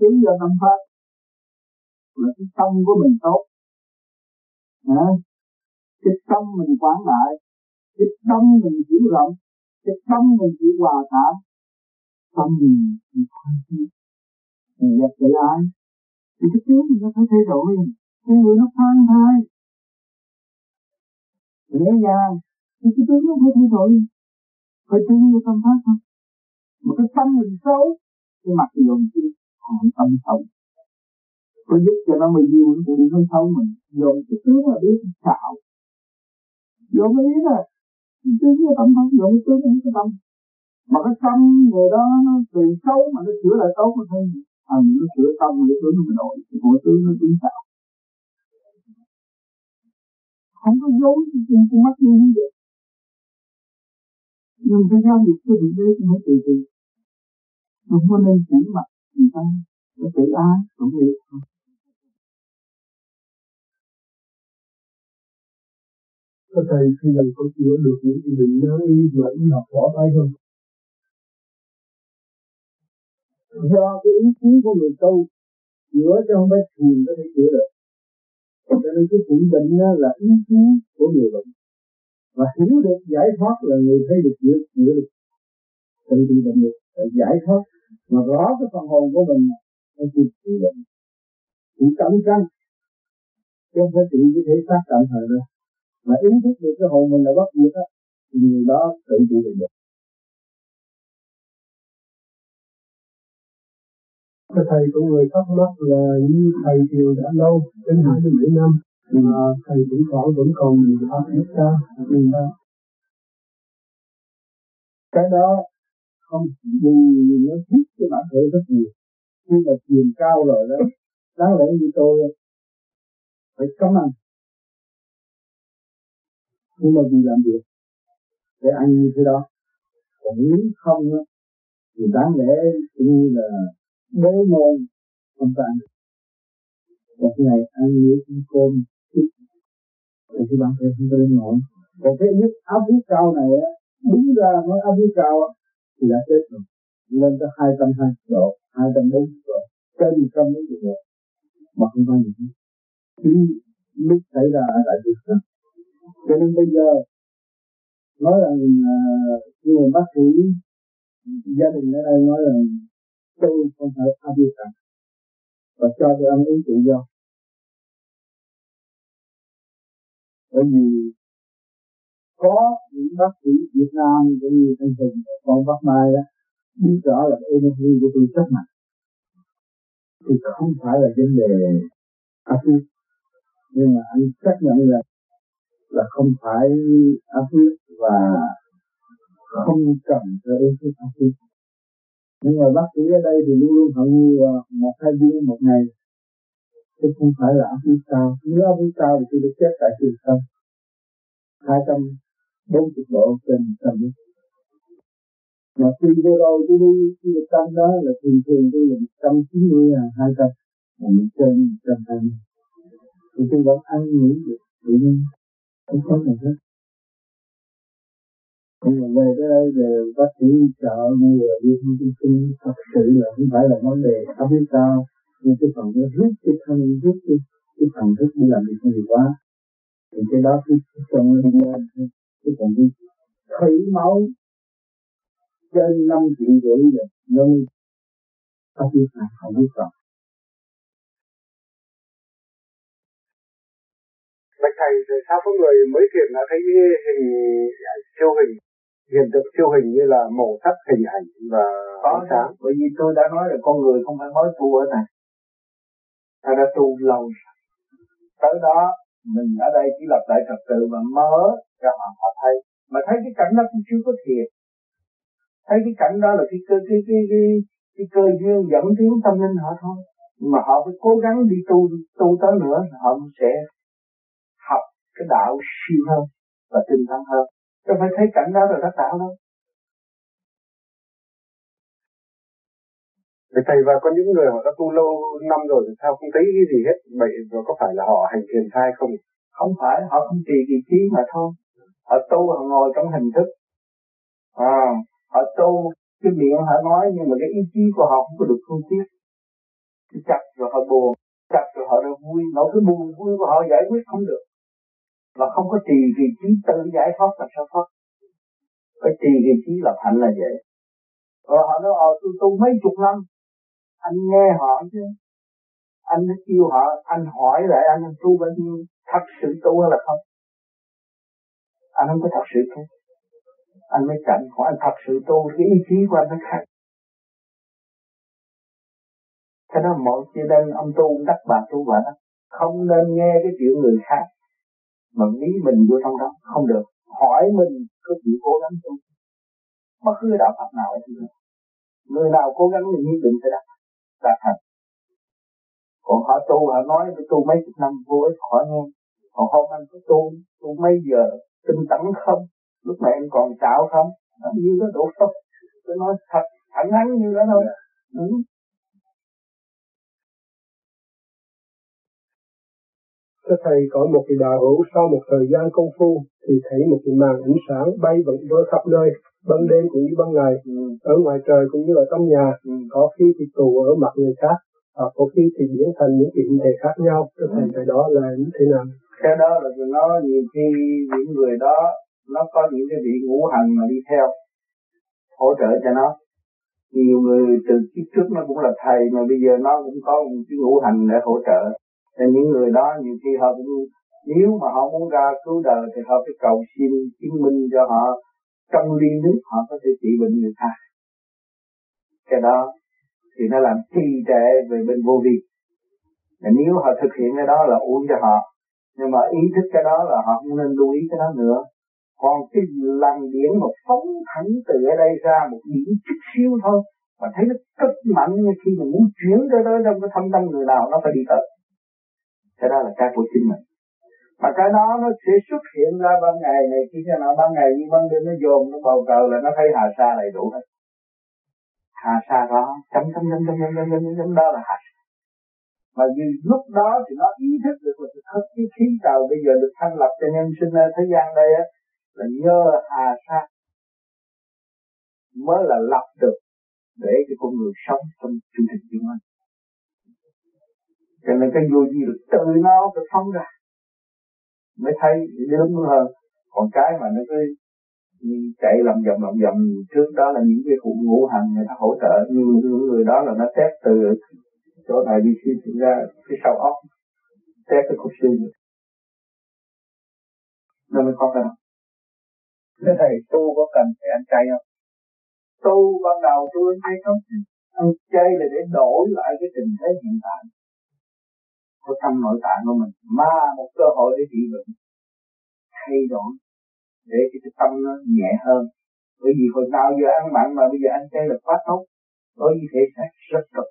tiến do tâm pháp. Là cái tâm của mình tốt. À, cái tâm mình quảng đại. Cái tâm mình hiểu rộng. Cái tâm mình chịu hòa cảm tâm mình thì khoan thiết mình gặp lại ai thì cái tướng mình nó phải thay đổi. Cái người nó khoan thai. Dễ dàng. Thì cái tướng nó phải thay đổi. Phải tiến vô tâm pháp không mà cái tâm mình xấu thì mặc dù dồn chi còn tâm thông có giúp cho nó mới yêu nó cũng không thông mình dồn cái tướng là biết xạo. Dồn cái ý là, cái tướng cái tâm thông dồn cái tướng cái tâm. Mà cái tâm người đó, nó từ xấu mà nó sửa lại tốt nó thấy à nó sửa tâm mà cái tướng nó đổi, thì mỗi tướng nó tướng xạo. Không có dối trên con mắt như vậy. Nhưng cái giao dịch của thượng đế nó từ từ. Từ không nên chỉ mặt người ta nó tự ái cũng được có thầy khi nào có chữa được những cái bệnh đó mà y học bỏ tay không? Do cái ý chí của người tu chữa cho không phải thiền có thể chữa được. Cho nên cái trị bệnh là ý chí của người bệnh. Và hiểu được giải thoát là người thấy được chữa, chữa được. Tự trị bệnh được, giải thoát. Mà rõ cái phần hồn của mình nó chỉ trị bệnh. Chỉ cẩn tranh. Chứ không phải trị cái thể xác tạm thời đâu mà ý thức được cái hồn mình là bất diệt á thì người đó tự chịu được Cái thầy của người thắc mắc là như thầy thiền đã lâu đến 27 năm mà thầy cũng còn vẫn còn nhiều pháp biết ta nhưng ta cái đó không vì nó thích cái bản thể rất nhiều. Khi mà thiền cao rồi đó đáng lẽ như tôi phải cấm ăn. Nhưng mà vì làm việc, để ăn như thế đó, còn nếu không á, thì đáng lẽ như là bố môn không ta ăn một ngày ăn nhiều cơm thịt thì cái bản thể không có lên nổi. Còn cái nước áp huyết cao này á, đúng ra nó áp huyết cao á thì đã chết rồi. Lên tới hai trăm hai độ hai trăm bốn độ trên một trăm bốn độ. Mà không có gì hết. Khi lúc xảy ra ở đại việt đó cho nên bây giờ nói rằng uh, người bác sĩ gia đình ở đây nói rằng tôi không phải áp dụng cả. Và cho tôi ăn uống tự do. Bởi vì có những bác sĩ Việt Nam cũng như anh Hùng con bác Mai đó, biết rõ là energy của tôi rất mạnh. Thì không phải là vấn đề áp nhưng mà anh xác nhận là là không phải áp huyết và không cần cho uống thuốc áp huyết nhưng mà bác sĩ ở đây thì luôn luôn hận như một, hai viên một ngày. Chứ không phải là áp huyết cao nếu áp huyết cao thì tôi được chết tại trường tâm hai trăm bốn chục độ trên tâm lý mà khi vừa rồi tôi đi khi được tâm đó là thường thường tôi là một trăm chín mươi là hai trăm, mà mình trên một trăm hai mươi. Thì tôi vẫn ăn ngủ được tự nhiên không có gì hết. Nhưng mà về tới đây về bác sĩ chợ trợ người đi không tin tin thật sự là không phải là vấn đề áp biết cao nhưng cái phần nó rút cái thân, rút cái cái phần thức đi làm việc nhiều quá. Thì cái đó cứ trong nó đi lên cái phần đi thủy máu. Trên năm triệu rưỡi rồi nó áp huyết này không biết rồi Bạch thầy thì sao có người mới thiền đã thấy hình siêu hình hiện thực siêu hình như là màu sắc hình ảnh và có sáng. bởi vì tôi đã nói là con người không phải mới tu ở này. Ta đã tu lâu tới đó mình ở đây chỉ lập lại trật tự và mở cho họ họ thấy. Mà thấy cái cảnh đó cũng chưa có thiệt. Thấy cái cảnh đó là cái cơ cái cái cái, cái cơ duyên dẫn tiến tâm linh họ thôi. Mà họ phải cố gắng đi tu tu tới nữa họ sẽ học cái đạo siêu hơn và tinh thần hơn. Chứ phải thấy cảnh đó rồi đắc đạo đâu. Thì thầy và có những người họ đã tu lâu năm rồi thì sao không thấy cái gì hết? Vậy có phải là họ hành thiền sai không? Không phải họ không trì vị trí mà thôi. Họ tu họ ngồi trong hình thức. À, họ tu cái miệng họ nói nhưng mà cái ý chí của họ không có được phương tiết chặt rồi họ buồn chặt rồi họ đã vui. Nỗi cái buồn vui của họ giải quyết không được. Và không có trì vị trí tự giải thoát làm sao thoát? Phải trì vị trí lập hạnh là vậy. Rồi họ nói ờ tôi tu mấy chục năm anh nghe họ chứ. Anh mới kêu họ, anh hỏi lại anh tu bao nhiêu thật sự tu hay là không? Anh không có thật sự tu. Anh mới cảnh hỏi anh thật sự tu, cái ý chí của anh nó khác. Cái đó mọi cho nên ông tu đắc bà tu vợ đó, không nên nghe cái chuyện người khác, mà nghĩ mình vô trong đó, không được. Hỏi mình có chịu cố gắng tu bất cứ đạo Phật nào cũng được người nào cố gắng thì nhất định sẽ đạt đạt thành còn họ tu họ nói tôi tu mấy chục năm vô ích khỏi nghe. Còn hôm anh có tu tu mấy giờ tinh tấn không? Lúc này anh còn xạo không? Như đó đủ không tôi nói thật thẳng thắn như đó thôi. Ừ. Thưa Thầy, có một vị đạo hữu sau một thời gian công phu thì thấy một cái màn ánh sáng bay vẩn vơ khắp nơi, ban đêm cũng như ban ngày, ừ. ở ngoài trời cũng như ở trong nhà, ừ. có khi thì tù ở mặt người khác, hoặc có khi thì biến thành những cái thể khác nhau. Thầy, ừ. cái đó là như thế nào? Cái đó là nó nhiều khi những người đó nó có những cái vị ngũ hành mà đi theo hỗ trợ cho nó nhiều người từ kiếp trước nó cũng là thầy mà bây giờ nó cũng có một cái ngũ hành để hỗ trợ thì những người đó nhiều khi họ cũng nếu mà họ muốn ra cứu đời thì họ phải cầu xin chứng minh cho họ trong ly nước họ có thể trị bệnh người ta. Cái đó thì nó làm trì trệ về bên vô vi. Và nếu họ thực hiện cái đó là uống cho họ, nhưng mà ý thức cái đó là họ không nên lưu ý cái đó nữa. Còn cái lần điển mà phóng thẳng từ ở đây ra một điểm chút xíu thôi, mà thấy nó cực mạnh, khi mình muốn chuyển tới đó trong cái thâm tâm người nào, nó phải đi tới. Cái đó là cái của chính mình mà cái đó nó sẽ xuất hiện ra ban ngày này khi cho nào ban ngày như ban đêm nó dồn, nó bầu trời là nó thấy hà sa đầy đủ hết. Hà sa đó chấm chấm chấm chấm chấm chấm chấm chấm, đó là hà sa. Mà vì lúc đó thì nó ý thức được là thực cái khí trời bây giờ được thành lập cho nhân sinh ở thế gian đây á, là nhờ hà sa mới là lập được để cho con người sống trong chương trình tiến hóa cho nên cái vô vi được tự nó phải phóng ra mới thấy đúng hơn. Còn cái mà nó cứ chạy lầm vòng lầm vòng trước đó là những cái cụ ngũ hành người ta hỗ trợ. Nhưng người đó là nó test từ chỗ này đi suy ra cái sau óc test cái khúc xương. Nó mới có cái đó Thế thầy tu có cần phải ăn chay không? Tu ban đầu tôi ăn chay không? Ăn chay là để đổi lại cái tình thế hiện tại của trong nội tạng của mình. Mà một cơ hội để trị bệnh thay đổi để cho cái tâm nó nhẹ hơn. Bởi vì hồi nào giờ ăn mặn mà bây giờ ăn chay là quá tốt. Đối với thể xác rất tốt.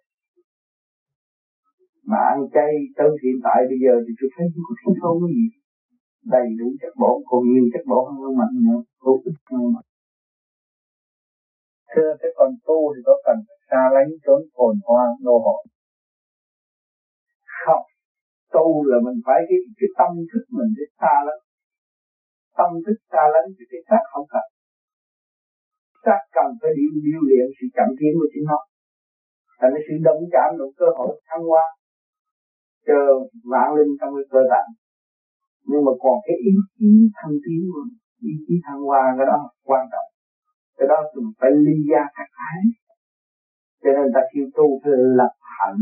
Mà ăn chay tới hiện tại bây giờ thì tôi thấy không có không không cái gì đầy đủ chất bổ. Còn nhiều chất bổ hơn ăn mặn nữa. Vô ích hơn mà thưa thế còn tu thì có cần xa lánh trốn phồn hoa nô hộ? Không tu là mình phải cái cái tâm thức mình để xa lắm tâm thức xa lắm thì cái xác không cần. Xác cần phải điều điều luyện sự chậm tiến của chính nó. Thành cái sự động chạm được cơ hội thăng hoa chờ vạn linh trong cái cơ tạng. Nhưng mà còn cái ý chí thăng tiến ý chí thăng hoa, cái đó quan trọng. Cái đó mình phải ly gia các ái. Cho nên ta kêu tu phải lập hạnh.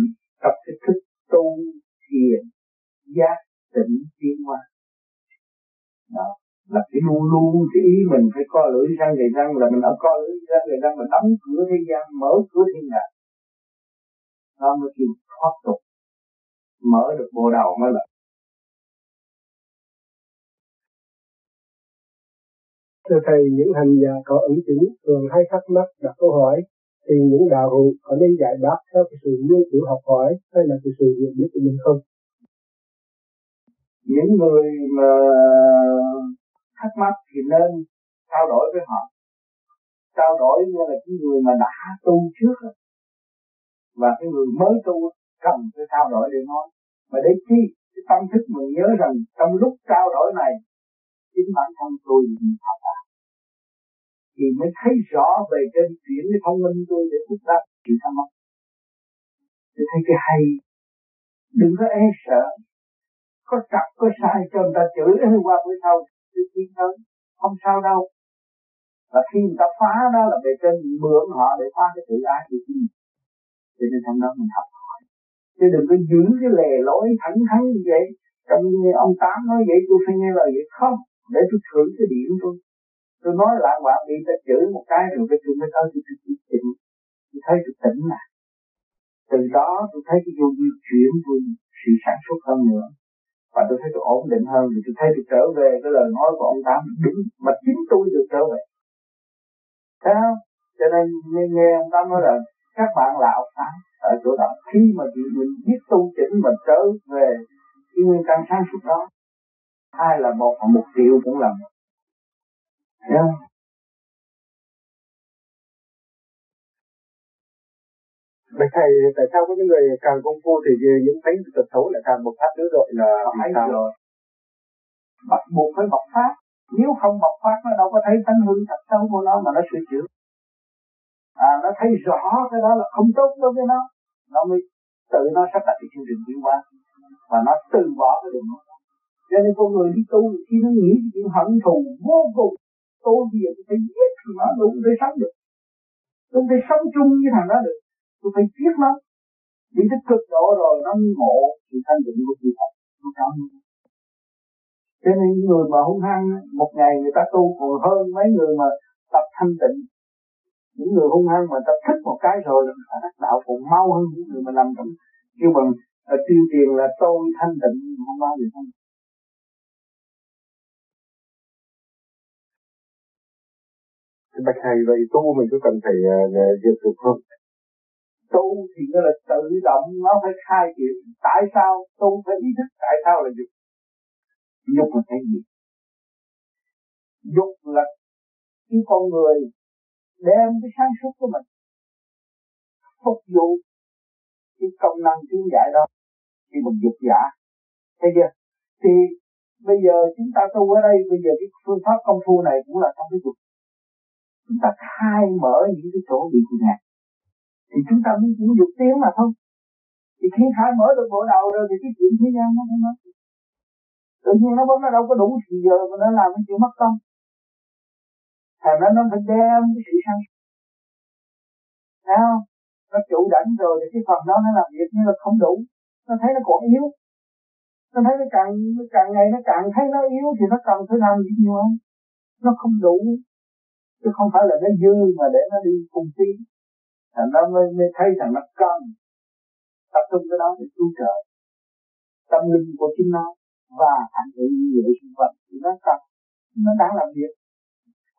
Luôn luôn cái ý mình phải co lưỡi răng gầy răng là mình ở co lưỡi răng gầy răng mình đóng cửa thế gian mở cửa thiên đàng đó mới kêu thoát tục mở được bộ đầu mới là Thưa Thầy, những hành giả có ẩn chứng thường hay thắc mắc đặt câu hỏi thì những đạo hữu có nên giải đáp theo cái sự nghiên cứu học hỏi hay là cái sự nhận biết của mình không? Những người mà thắc mắc thì nên trao đổi với họ. Trao đổi như là cái người mà đã tu trước và cái người mới tu cần phải trao đổi để nói. Mà để chi? Cái tâm thức mình nhớ rằng trong lúc trao đổi này, chính bản thân tôi bị thật à thì mới thấy rõ về trên chuyển cái thông minh tôi để thúc đáp sự thắc mắc. Để thấy cái hay. Đừng có e sợ. Có chặt có sai cho người ta chửi qua bữa sau sự tiến tới không sao đâu. Và khi người ta phá đó là về trên mượn họ để phá cái tự ái của chính mình. Cho nên trong đó mình học hỏi. Chứ đừng có giữ cái lề lối thẳng thắn như vậy. Trong như ông tám nói vậy, tôi phải nghe lời vậy. Không, để tôi thử cái điểm tôi. Tôi nói lại quả bị ta chửi một cái rồi cái tôi mới tới tôi tôi chỉnh tôi thấy tôi tỉnh lại. Từ đó tôi thấy cái vô di chuyển tôi sự sản xuất hơn nữa và tôi thấy tôi ổn định hơn. Thì tôi thấy tôi trở về cái lời nói của ông tám đúng. Mà chính tôi được trở về. Thấy không? Cho nên nghe, nghe ông tám nói là các bạn lão tám ở chỗ đó. Khi mà chị mình biết tu chỉnh mình trở về cái nguyên căn sáng suốt đó hai là một hoặc một triệu cũng là một. Bạch thầy, tại sao có những người càng công phu thì những thánh tật xấu lại càng bộc phát dữ dội là vì sao? Rồi. Bắt buộc phải bộc phát. Nếu không bộc phát nó đâu có thấy tánh hư tật xấu của nó mà nó sửa chữa. À, nó thấy rõ cái đó là không tốt đối với nó. Nó mới tự nó sắp đặt cái chương trình tiến hóa. Và nó từ bỏ cái đường đó. Cho nên con người đi tu khi nó nghĩ chuyện hận thù vô cùng giờ tôi phải giết thằng nó không thể sống được không thể sống chung với thằng đó được tôi phải giết nó. Đi tới cực độ rồi, nó ngộ sự thanh tịnh của sự thật. Nó cao cho nên những người mà hung hăng, một ngày người ta tu còn hơn mấy người mà tập thanh tịnh. Những người hung hăng mà ta thích một cái rồi, là người ta đắc đạo còn mau hơn những người mà nằm trong kêu bằng à, tuyên truyền là tôi thanh tịnh, không bao giờ thanh bạch thầy, vậy tu mình có cần phải à, à, diệt dục không? Tu thì nó là tự động, nó phải khai triển. Tại sao? Tu phải ý thức tại sao là dục? Dục là cái gì? Dục là cái con người đem cái sáng suốt của mình phục vụ cái công năng tiến giải đó khi mình dục giả. Thấy chưa? Thì bây giờ chúng ta tu ở đây, bây giờ cái phương pháp công phu này cũng là trong cái dục. Chúng ta khai mở những cái chỗ bị ngạt thì chúng ta mới chuyển dục tiếng mà thôi. Thì khi khai mở được bộ đầu rồi thì cái chuyện thế gian nó không nói. Tự nhiên nó vẫn nó đâu có đủ thì giờ mà nó làm cái chuyện mất công. Thành ra nó phải đem cái sự sang sao nó chủ đảnh rồi thì cái phần đó nó làm việc như là không đủ. Nó thấy nó còn yếu. Nó thấy nó càng nó càng ngày nó càng thấy nó yếu thì nó cần phải làm gì nhiều hơn. Nó không đủ. Chứ không phải là nó dư mà để nó đi cùng tiến thằng nó mới, mới thấy rằng nó cần tập trung cái đó để cứu trợ. Tâm linh của chính nó và ảnh hưởng những người xung quanh thì nó cần nó đang làm việc.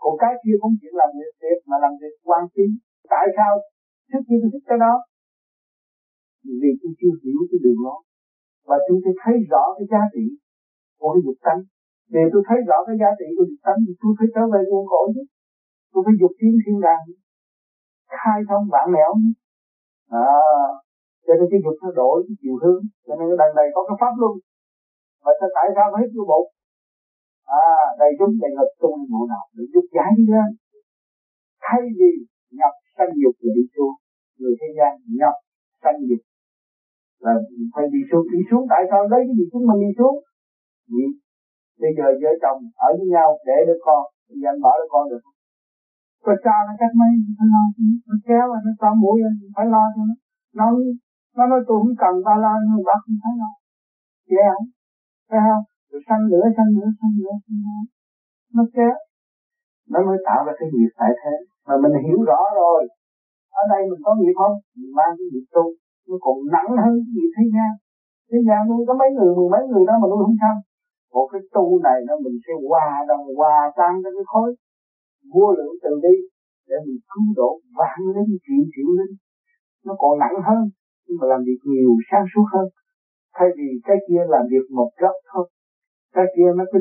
Còn cái kia không chỉ làm việc đẹp mà làm việc quan tiến tại sao? Trước khi tôi thích cái đó vì tôi chưa hiểu cái đường đó và tôi thấy rõ cái giá trị của cái dục tánh. Để tôi thấy rõ cái giá trị của dục tánh thì tôi phải trở về nguồn cội chứ. Tôi phải dục tiến thiên đàng khai thông bản nẻo à, cho nên cái dục nó đổi cái chiều hướng cho nên cái đằng này có cái pháp luôn và tại sao phải hít vô bụng à đầy chúng đầy ngực tung bộ nào để dục giải đi lên. Thay vì nhập sanh dục thì đi xuống người thế gian nhập sanh dục là phải đi xuống. Đi xuống tại sao? Lấy cái gì chúng mình đi xuống? Vì bây giờ vợ chồng ở với nhau để đứa con bây giờ anh bỏ đứa con được có cho nó cách mấy phải lo nó. Kéo và nó có mũi phải lo cho nó. Nó nó nói tôi không cần ba lo nhưng bác không phải lo. Kéo thấy không? Rồi sanh lửa, sanh lửa, sanh lửa, sanh lửa. Nó kéo. Nó mới tạo ra cái nghiệp tại thế. Mà mình hiểu rõ rồi. Ở đây mình có nghiệp không? Mình mang cái nghiệp tu. Nó còn nặng hơn cái nghiệp thế gian. Thế gian nuôi có mấy người mười mấy người đó mà nuôi không xong. Một cái tu này nó mình sẽ hòa đồng hòa tan cái khối vô lượng từ đi để mình cứu độ vạn linh triệu triệu linh. Nó còn nặng hơn, nhưng mà làm việc nhiều, sáng suốt hơn. Thay vì cái kia làm việc một góc thôi, cái kia nó cứ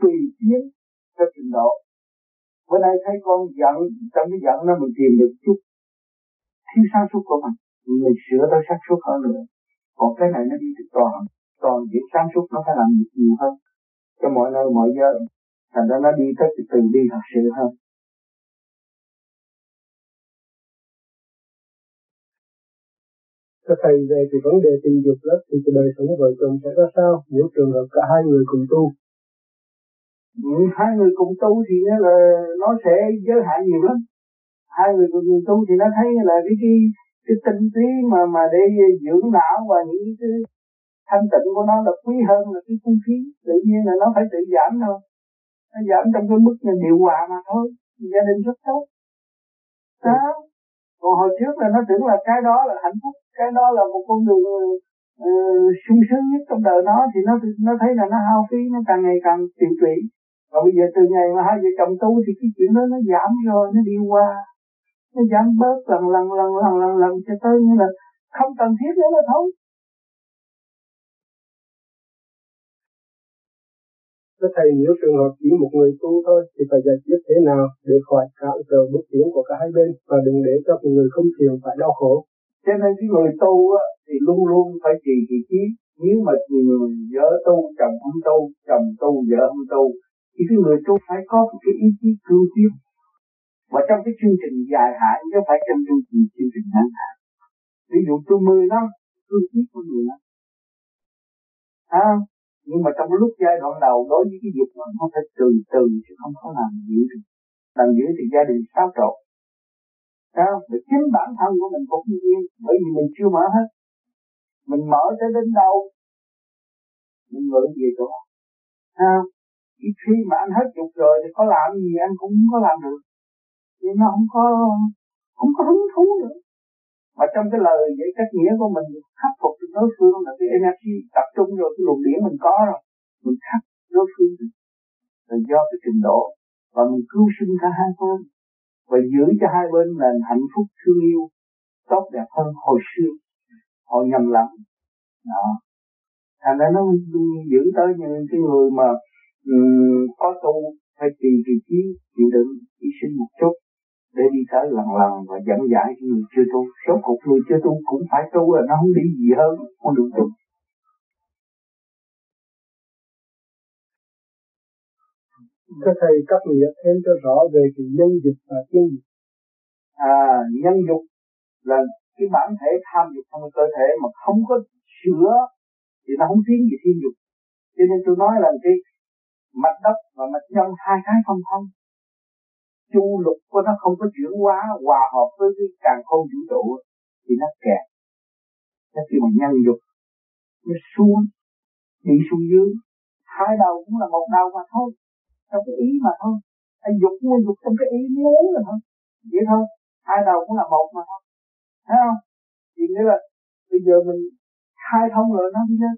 tùy tiến theo trình độ. Bữa nay thấy con giận, trong cái giận nó mình tìm được chút thiếu sáng suốt của mình mình sửa tới sáng suốt hơn nữa. Còn cái này nó đi từ toàn toàn việc sáng suốt nó phải làm việc nhiều hơn. Cho mọi nơi, mọi giờ, thành ra nó đi tới từ đi thật sự hơn. Cái Thầy về thì vấn đề tình dục đó thì cái đời sống vợ chồng sẽ ra sao? Nếu trường hợp cả hai người cùng tu? Ừ, hai người cùng tu thì nó là nó sẽ giới hạn nhiều lắm. Hai người cùng tu thì nó thấy là cái cái cái tinh túy mà mà để dưỡng não và những cái thanh tịnh của nó là quý hơn là cái không khí. Tự nhiên là nó phải tự giảm thôi. Nó giảm trong cái mức điều hòa mà thôi. Gia đình rất tốt. Đó còn hồi trước là nó tưởng là cái đó là hạnh phúc cái đó là một con đường uh, sung sướng nhất trong đời nó. Thì nó nó thấy là nó hao phí nó càng ngày càng tiêu tụy và bây giờ từ ngày mà hai vợ chồng tu thì cái chuyện đó nó giảm rồi nó đi qua. Nó giảm bớt lần lần lần lần lần lần cho tới như là không cần thiết nữa là thôi. Thưa Thầy, nếu trường hợp chỉ một người tu thôi thì phải giải quyết thế nào để khỏi cản trở bước tiến của cả hai bên? Và đừng để cho người không thiền phải đau khổ. Cho nên cái người tu á, thì luôn luôn phải trì trì trí. Nếu mà người vợ tu, chồng không tu, chồng tu, vợ không tu, thì cái người tu phải có một cái ý chí cương quyết. Và trong cái chương trình dài hạn chứ phải trong chương trình chương trình ngắn hạn. Ví dụ tôi 10 năm, cương quyết của 10 năm. À, nhưng mà trong lúc giai đoạn đầu đối với cái dục nó không phải từ từ chứ không có làm dữ được làm dữ thì gia đình xáo trộn sao để chính bản thân của mình cũng như yên, bởi vì mình chưa mở hết. Mình mở tới đến đâu, mình ngưỡng về chỗ sao khi mà anh hết dục rồi thì có làm gì anh cũng không có làm được. Nhưng nó không có không có hứng thú nữa. Mà trong cái lời giải cách nghĩa của mình, khắc phục được đối phương là cái energy tập trung rồi cái luồng điển mình có rồi. Mình khắc đối phương. Là do cái trình độ và mình cứu sinh cả hai phương và giữ cho hai bên nền hạnh phúc thương yêu tốt đẹp hơn hồi xưa. Họ nhầm lẫn. Đó. Thành ra nó giữ tới những cái người mà um, có tu phải tùy vị trí chịu đựng hy sinh một chút để đi tới lần lần và dẫn giải cho người chưa tu. Số cục người chưa tu cũng phải tu là nó không đi gì hơn con đường tu. Các Thầy các nghĩa thêm cho rõ về cái nhân dục và tiên dục. À, nhân dục là cái bản thể tham dục trong cơ thể mà không có sửa thì nó không tiến gì thiên dục. Cho nên tôi nói là cái mạch đất và mạch nhân hai cái không thông chu lục của nó không có chuyển hóa hòa hợp với cái càng khôn vũ trụ thì nó kẹt nó khi mà nhân dục nó xuống bị xuống dưới hai đầu cũng là một đầu mà thôi trong cái ý mà thôi. Anh dục mua dục trong cái ý muốn là thôi. Vậy thôi hai đầu cũng là một mà thôi. Thấy không? Thì nghĩa là bây giờ mình khai thông rồi nó đi lên.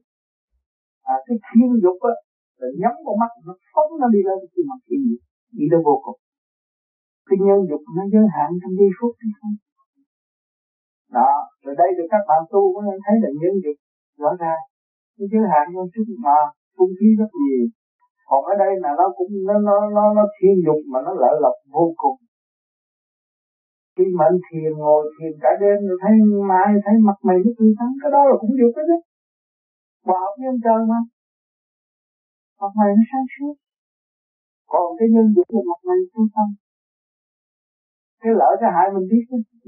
À cái thiên dục á, là nhắm con mắt, nó phóng nó đi lên khi mà thiên dục đi lên vô cùng. Cái nhân dục nó giới hạn trong giây phút hay không? Đó, rồi đây được các bạn tu có nên thấy là nhân dục rõ ràng. Cái giới hạn trong chút mà phung khí rất nhiều còn ở đây là nó cũng nó nó nó, nó thiên dục mà nó lợi lộc vô cùng. Khi mà anh thiền ngồi thiền cả đêm rồi thấy mai thấy mặt mày nó tươi tắn cái đó là cũng dục đấy hòa hợp với ông trời mà. Mặt mày nó sáng suốt. Còn cái nhân dục là mặt mày tươi tắn. Cái lợi cái hại mình biết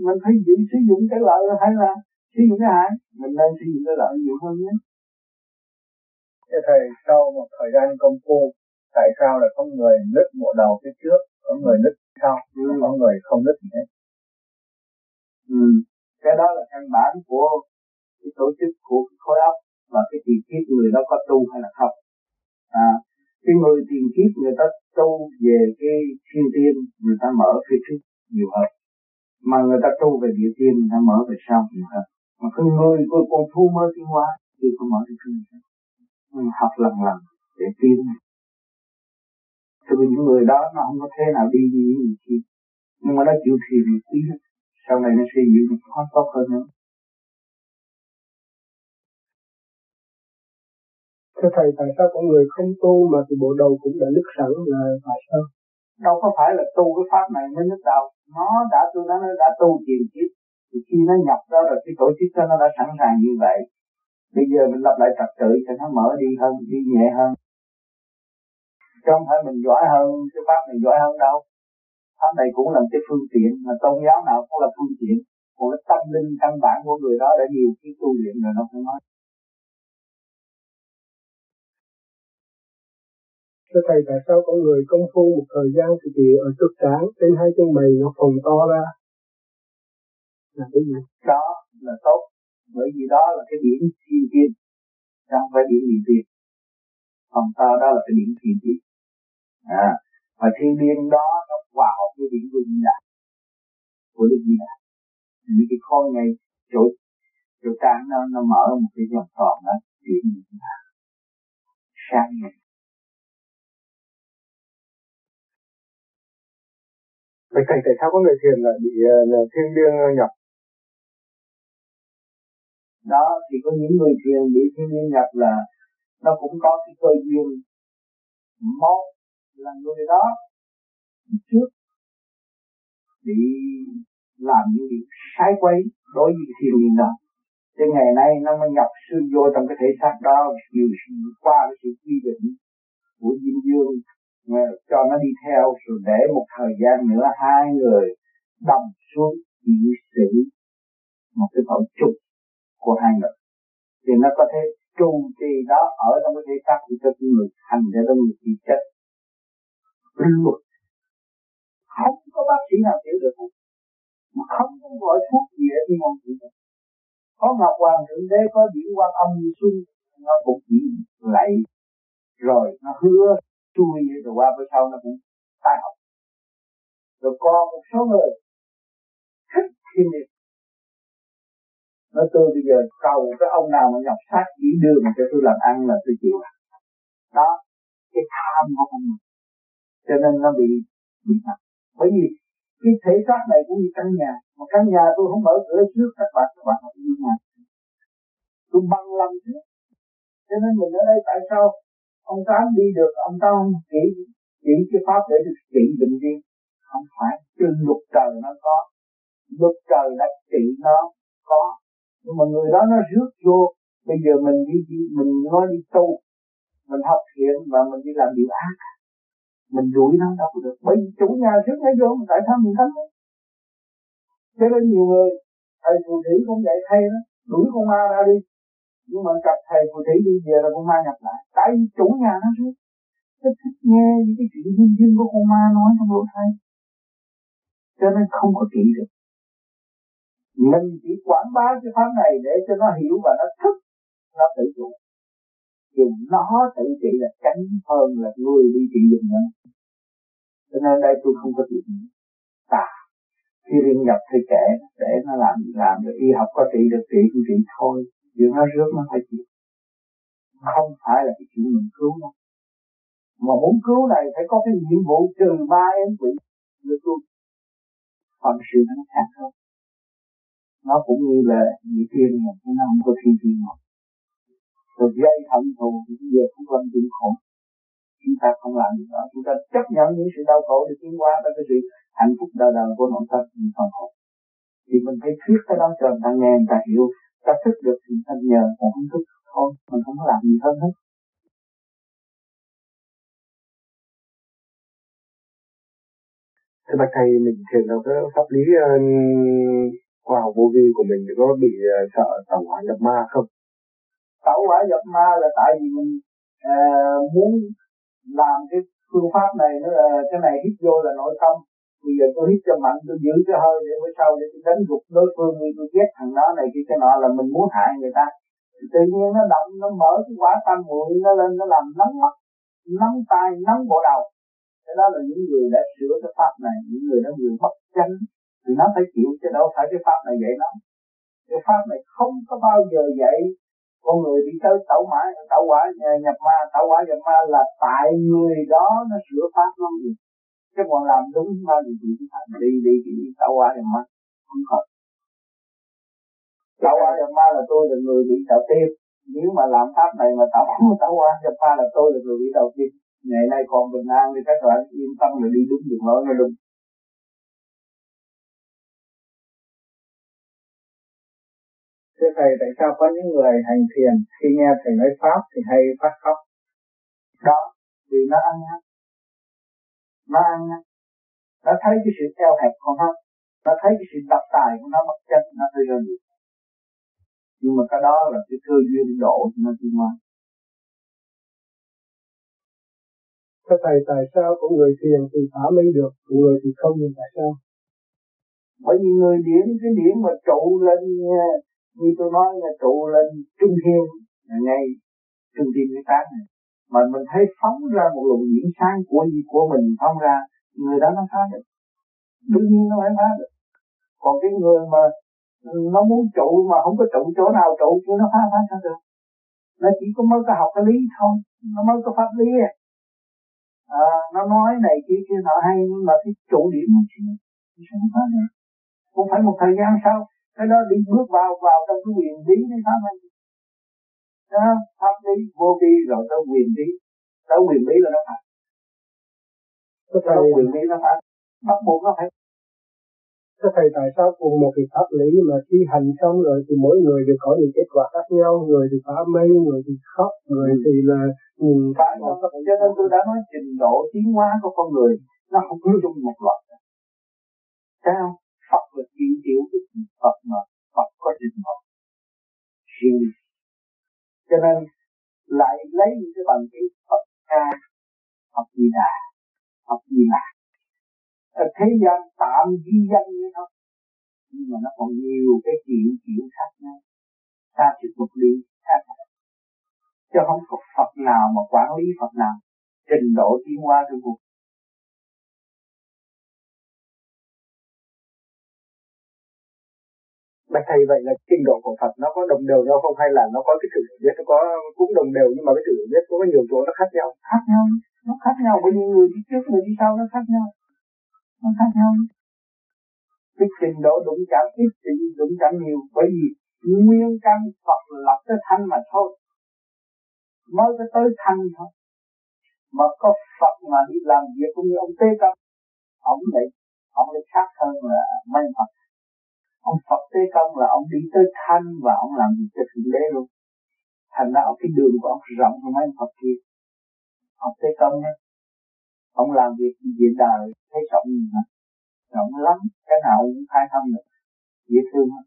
mình phải giữ sử dụng cái lợi hay là sử dụng cái hại? Mình nên sử dụng cái lợi nhiều hơn nhé. Thưa Thầy, sau một thời gian công phu, tại sao lại có người nứt bộ đầu phía trước, có người nứt sau, ừ. có người không nứt gì hết? Ừ. Cái đó là căn bản của cái tổ chức của cái khối óc và cái tiền kiếp người đó có tu hay là không. À, cái người tiền kiếp người ta tu về cái thiên tiên người ta mở phía trước nhiều hơn mà người ta tu về địa tiên người ta mở về sau nhiều hơn mà cái người của con thu mơ tiến hóa chưa có mở được phương nhưng học lần lần để tiến cho nên những người đó nó không có thế nào đi như những người kia. Nhưng mà nó chịu thiền một tí sau này nó sẽ giữ được khó tốt hơn nữa. Thưa Thầy, tại sao có người không tu mà thì bộ đầu cũng đã nứt sẵn là tại sao? Đâu có phải là tu cái pháp này mới nứt đầu. Nó đã nói nó đã tu tiền kiếp. Thì khi nó nhập đó rồi cái tổ chức đó nó đã sẵn sàng như vậy bây giờ mình lập lại trật tự cho nó mở đi hơn đi nhẹ hơn. Không phải mình giỏi hơn cái pháp này giỏi hơn đâu. Pháp này cũng là cái phương tiện mà tôn giáo nào cũng là phương tiện. Còn cái tâm linh căn bản của người đó đã nhiều khi tu luyện rồi nó không nói. Thưa Thầy, tại sao có người công phu một thời gian thì bị ở trước trán trên hai chân mày nó phồng to ra? Là cái gì? Đó là tốt, bởi vì đó là cái điểm thiên tiên, trong phải điểm địa tiên. còn to đó là cái điểm thiên tiên. À, và thiên liên đó nó hòa hợp với điểm của Di Đà, của Đức Di Đà. Những cái khối này chỗ chỗ trán nó nó mở một cái vòng tròn đó điểm Di Đà. Sáng ngày Vậy thầy tại sao có người thiền lại bị uh, thiên liêng nhập? Đó, thì có những người thiền bị thiên liêng nhập là nó cũng có cái cơ duyên một là người đó trước bị làm những việc sai quấy đối với thiên nhiên đó. Cho ngày nay nó mới nhập sư vô trong cái thể xác đó chiều qua cái sự quy định của dinh dương, mà cho nó đi theo rồi để một thời gian nữa hai người đồng xuống chịu xử một cái tội chung của hai người. Thì nó có thể trụ trì đó ở trong cái thể xác của cho người, thành để cho người bị chết. Luật. Không có bác sĩ nào hiểu được. Mà không có gọi thuốc gì ở thiên môn chịu có ngọc hoàng thượng đế, có diễn quan âm như xuân, nó cũng chỉ lạy. Rồi nó hứa chui rồi qua bữa sau nó cũng tai học. Rồi còn một số người thích thiên liệt nói tôi bây giờ cầu cái ông nào mà nhập sát chỉ đường cho tôi làm ăn là tôi chịu. Đó, cái tham của ông cho nên nó bị bị nặng bởi vì cái thể xác này cũng như căn nhà. Mà căn nhà tôi không mở cửa trước, các bạn các bạn không như nhà tôi băng lâm trước cho nên mình ở đây tại sao ông tám đi được, ông tám chỉ chỉ cái pháp để được trị bệnh viên không phải. Trên luật trời nó có. Luật trời đã trị nó có nhưng mà người đó nó rước vô bây giờ mình đi, đi mình nói đi tu mình học thiện và mình đi làm điều ác. Mình đuổi nó đâu có được. Bởi vì chủ nhà rước nó vô tại sao mình thắng thế nên nhiều người thầy phù thủy cũng vậy thay đó đuổi con ma ra đi. Nhưng mà gặp thầy phù thủy đi về là con ma nhập lại. Tại vì chủ nhà nó rước. Nó thích nghe những cái chuyện duyên duyên của con ma nói trong lỗ thay cho nên không có kỹ được mình chỉ quảng bá cái pháp này để cho nó hiểu và nó thức, nó tự chủ. Dùng nó tự trị là tránh hơn là người đi trị giùm nữa cho nên đây tôi không có chuyện tà, khi liên nhập thì kể để nó làm gì làm được y học có trị được, trị cũng trị thôi. Chuyện nó rước nó phải chịu. Không phải là cái chuyện mình cứu đâu mà muốn cứu này phải có cái nhiệm vụ trừ ba em quỷ. Được luôn. Còn sự nó khác hơn nó cũng như là nhị thiên mà nó không có thiên thiên mà rồi gây hận thù thì bây giờ cũng còn chịu khổ chúng ta không làm được đó. Chúng ta chấp nhận những sự đau khổ để tiến qua đó cái sự hạnh phúc đời đời của nội tâm mình không khổ thì mình phải thuyết cái đó cho người ta nghe người ta hiểu. Ta thức được thì ta nhờ còn không thức thôi. Mình không có làm gì hơn hết. Thưa bạch thầy, mình thiền theo cái pháp lý uh, khoa học vô vi của mình có bị uh, sợ tẩu hỏa nhập ma không? Tẩu hỏa nhập ma là tại vì mình uh, muốn làm cái phương pháp này nó là cái này hít vô là nội tâm. Bây giờ tôi hít cho mạnh tôi giữ cái hơi để bữa sau để tôi đánh gục đối phương đi tôi ghét thằng đó này kia cái nọ là mình muốn hại người ta. Thì tự nhiên nó động nó mở cái quả tâm muội nó lên nó làm nóng mắt nóng tay, nóng bộ đầu. Cái đó là những người đã sửa cái pháp này những người đã người bất chánh thì nó phải chịu, chứ đâu phải cái pháp này dạy nó. Cái pháp này không có bao giờ dạy con người đi tới tẩu mãi tẩu quả ờ, nhập ma, tẩu quả nhập ma là tại người đó nó sửa pháp nó gì chứ còn làm đúng bao giờ thì thành đi đi đi tẩu quả nhập ma. Không có. Tẩu quả nhập ma là tôi là người bị tạo tiên nếu mà làm pháp này mà tẩu tẩu quả nhập ma là tôi là người bị đầu tiên ngày nay còn bình an thì các bạn yên tâm là đi đúng đường lối nó đúng. Thầy, tại sao có những người hành thiền khi nghe Thầy nói Pháp thì hay phát khóc? Đó, vì nó ăn năn. Nó ăn năn. Nó thấy cái sự eo hẹp con hết. nó thấy cái sự độc tài của nó mất chân nó thấy ra được nhưng mà cái đó là cái cơ duyên độ cho nó tiến hóa Thưa Thầy, tại sao có người thiền thì thả mây được, người thì không thì tại sao? Bởi vì người điểm, cái điểm mà trụ lên, như tôi nói là trụ lên trung thiên, là ngay trung thiên cái tán này. Mà mình thấy phóng ra một luồng nhiễm sáng của gì của mình phóng ra, người đó nó phá được. Đương nhiên nó phải phá được. Còn cái người mà nó muốn trụ mà không có trụ chỗ nào trụ chứ nó phá phá sao được. Nó chỉ có mới có học cái lý thôi, nó mới có pháp lý à à, nó nói này kia kia nọ hay nhưng mà cái trụ điểm nó chưa sao nó phá được cũng phải một thời gian sau cái đó đi bước vào vào trong cái quyền lý mới phá mình đó pháp lý vô vi rồi tới quyền lý tới quyền lý là nó phải tới quyền lý nó phải bắt buộc nó phải. Thưa Thầy, tại sao cùng một cái pháp lý mà khi hành xong rồi thì mỗi người đều có những kết quả khác nhau, người thì phá mây, người thì khóc, người thì là nhìn phải một cho nên tôi đã nói trình độ tiến hóa của con người nó không có chung một loại sao Phật là chuyện chịu Phật mà Phật có trình độ riêng cho nên lại lấy những cái bằng chứng Phật ca, Phật gì đà, Phật gì là ở thế gian tạm ghi danh như thôi nhưng mà nó còn nhiều cái chuyện chuyện khác nhau. Ta chỉ một lý khác chứ không có Phật nào mà quản lý Phật nào. Trình độ tiến hóa trong cuộc Bạch thầy vậy là trình độ của Phật nó có đồng đều nhau không? Hay là nó có cái sự hiểu biết nó có cũng đồng đều nhưng mà cái sự hiểu biết có nhiều chỗ nó khác nhau? Khác nhau nó khác nhau. Bởi vì người đi trước người đi sau nó khác nhau. Nó khác nhau. Cái trình độ đụng chạm ít trình đụng chạm nhiều. Bởi vì nguyên căn Phật lập tới thanh mà thôi. Mới có tới thanh thôi. Mà có Phật mà đi làm việc cũng như ông Tế Công ông lại ông lại khác hơn là mấy Phật ông Phật Tế Công là ông đi tới thanh và ông làm việc cho thượng đế luôn. Thành ra cái đường của ông rộng hơn mấy Phật kia. Ông Tế Công ấy, ông làm việc diện đời thấy rộng mà rộng lắm cái nào cũng khai thông được. Dễ thương hơn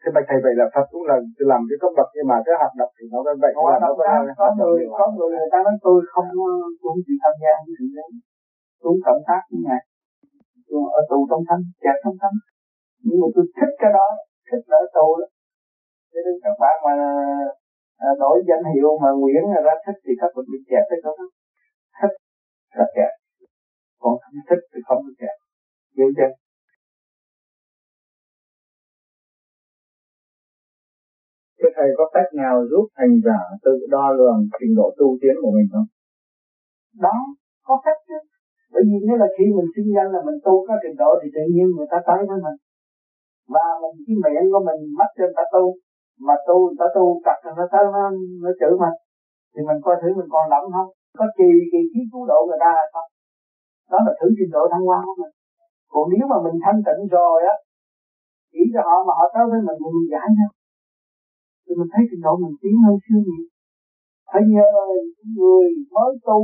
Thế bạch thầy vậy là Phật cũng là làm cái cấp bậc nhưng mà cái hoạt động thì nó vẫn vậy. Hoạt động có, có người có người người ta nói tôi không tôi không chịu tham gia cái sự đấy. Không cộng tác với ngài. Tôi ở tù trong thánh, chặt trong thánh. Nhưng mà tôi thích cái đó, thích ở tù đó. Cho nên các bạn mà à, đổi danh hiệu mà Nguyễn ra thích thì các bạn bị chẹt tới đó. Thích là chẹt. Còn không thích thì không bị chẹt. Hiểu chưa? Thế thầy có cách nào giúp hành giả tự đo lường trình độ tu tiến của mình không? Đó, có cách chứ. Bởi vì nếu là khi mình sinh ra là mình tu có trình độ thì tự nhiên người ta tới với mình. Và mình cái miệng của mình mất trên ta tu. Mà tu, người ta tu cặp rồi nó tới nó, nó chửi mình. Thì mình coi thử mình còn lắm không? Có trì kỳ khí cứu độ người ta hay không? Đó là thử trình độ thăng hoa của mình. Còn nếu mà mình thanh tịnh rồi á, chỉ cho họ mà họ tới với mình thì mình giải thôi thì mình thấy trình độ mình tiến hơn xưa nhiều phải nhờ người mới tu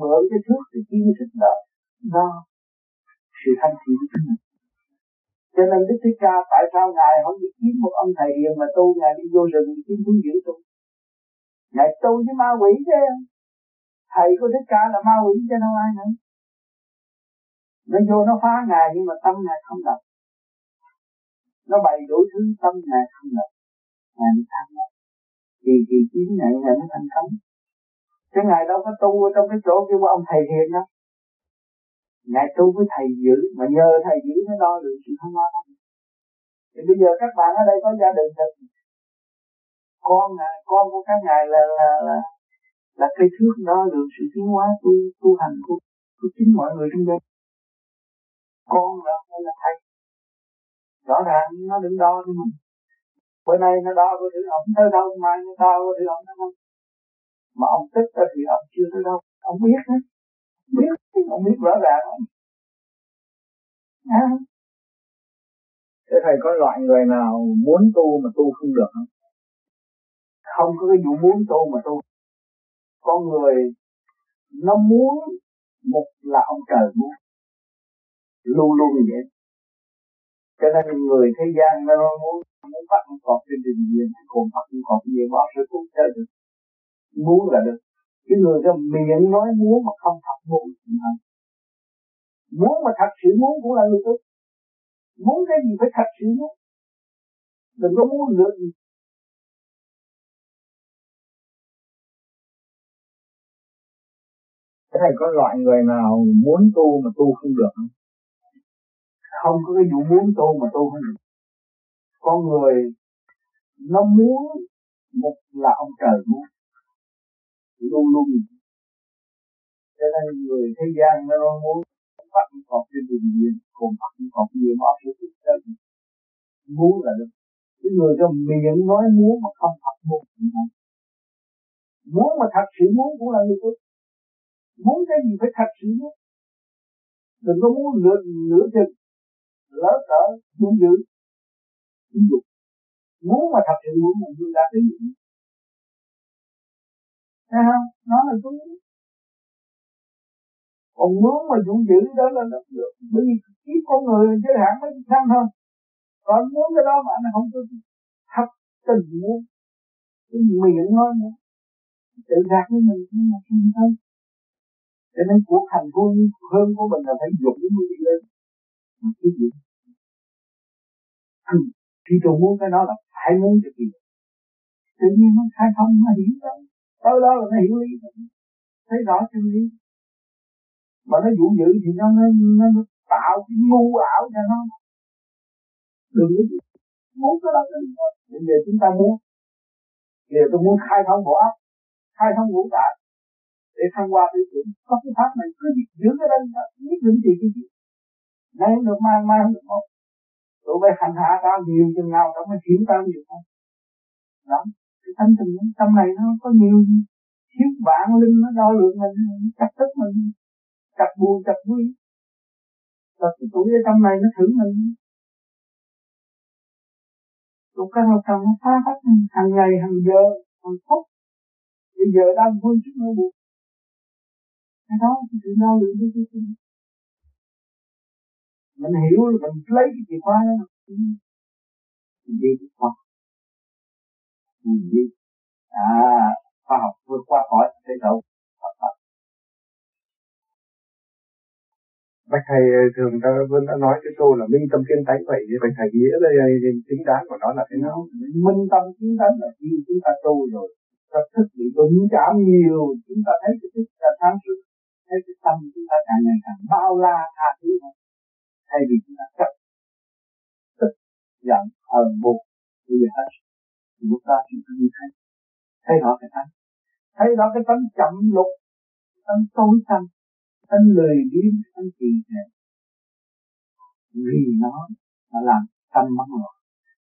mượn cái thước cái kiến thức đó nó sự thanh thiện của mình cho nên Đức Thích Ca tại sao Ngài không đi kiếm một ông thầy hiền mà tu, Ngài đi vô rừng đi kiếm thú dữ tu? Ngài tu với ma quỷ chứ. Thầy của Thích Ca là ma quỷ cho đâu ai nữa. Nó vô nó phá Ngài nhưng mà tâm Ngài không động. Nó bày đủ thứ tâm Ngài không động. Ngài mới thành thì thì chiến ngài ngài mới thành công cái ngài đâu có tu ở trong cái chỗ kêu ông thầy hiền đó. Ngài tu với thầy dữ mà nhờ thầy dữ mới đo được sự thăng hoa thì bây giờ các bạn ở đây có gia đình thật. Con ngài con của các ngài là là là là cây thước đo được sự tiến hóa tu tu hành của, của chính mọi người trong đây. Con là hay là thầy. Rõ ràng nó đừng đo cho mình bữa nay nó đo có thứ ổng tới đâu mai nó đo có thứ ổng tới đâu mà ông tức ra thì ông chưa tới đâu. Ông biết hết. Biết ông biết rõ ràng à. thế thầy có loại người nào muốn tu mà tu không được không? Không có cái vụ muốn tu mà tu. Con người nó muốn một là ông trời muốn. Luôn luôn như vậy. Cho nên người thế gian nó muốn muốn bắt một cọp trên đường diện còn bắt một cọp gì bỏ sự cũng chơi được muốn là được. Cái người cái miệng nói muốn mà không thật muốn muốn mà thật sự muốn cũng là người tốt. Muốn cái gì phải thật sự muốn. Đừng có muốn được gì. Thầy có loại người nào muốn tu mà tu không được không? Không có cái vụ muốn tu mà tu không được. Con người nó muốn một là ông trời muốn luôn luôn. Cho nên người thế gian nó muốn bắt cọp trên đường diện còn bắt cọp nhiều mà sự thích chân muốn là được. Cái người trong miệng nói muốn mà không thật muốn muốn mà thật sự muốn cũng là người tốt. Muốn cái gì phải thật sự muốn. Đừng có muốn nửa nửa chừng, lỡ cỡ, muốn giữ muốn dục muốn mà thật sự muốn mình đưa ra cái gì thấy không? Nó là đúng. Còn muốn mà dũng dữ đó là nó được. Bởi vì kiếp con người giới hạn mấy năm thôi. Còn muốn cái đó mà anh không có thật tình muốn. Cái miệng nói nữa tự gạt với mình, nhưng mà không thôi cho nên cuộc hành quân hơn của mình là phải dũng mới đi lên. Mà cái gì? Ừ. Khi tôi muốn cái đó là phải muốn được gì? Tự nhiên nó khai thông, nó hiểu đó tới đó là nó hiểu lý thấy rõ chân lý. Mà nó dụ dữ thì nó nó, nó, nó tạo cái ngu ảo cho nó. Đừng có muốn cái đó cái bây giờ chúng ta muốn giờ tôi muốn khai thông bộ óc khai thông ngũ tạng để thăng qua tư tưởng. Có cái pháp này cứ giữ cái đó nhất định gì cái gì nay được mang mang được một tụi bay hành hạ tao nhiều chừng nào tao mới hiểu tao nhiều không? Đó cái thanh tình trong này nó có nhiều gì? Thiếu vạn linh nó đo lượng mình chặt tức mình chặt buồn chặt vui và cái tuổi ở trong này nó thử mình. Tụi các học trò nó phá phát hàng ngày, hàng giờ, hàng phút. Bây giờ đang vui chút nữa buồn. Cái đó cái sự đo lượng cái cái mình hiểu mình lấy cái chìa khóa đó. Mình đi cái khoa mình đi à khoa học vượt qua khỏi thế độ Bạch thầy thường ta vẫn đã nói cái câu là minh tâm kiến tánh vậy thì bạch thầy nghĩa đây tính đáng của nó là thế nào? Minh tâm kiến tánh là khi chúng ta tu rồi, ta thức bị đụng chạm nhiều, chúng ta thấy cái thức ta sáng suốt, thấy cái tâm chúng ta càng ngày càng bao la tha thứ hơn. Thay vì chúng ta chấp tức giận hờn buồn bây giờ hết thì lúc đó chúng ta mới thấy thấy rõ cái tánh. Thấy rõ cái tánh chậm lục, tánh tối tăm, tánh lười biếng tánh kỳ trệ. Vì nó mà làm tâm mất rồi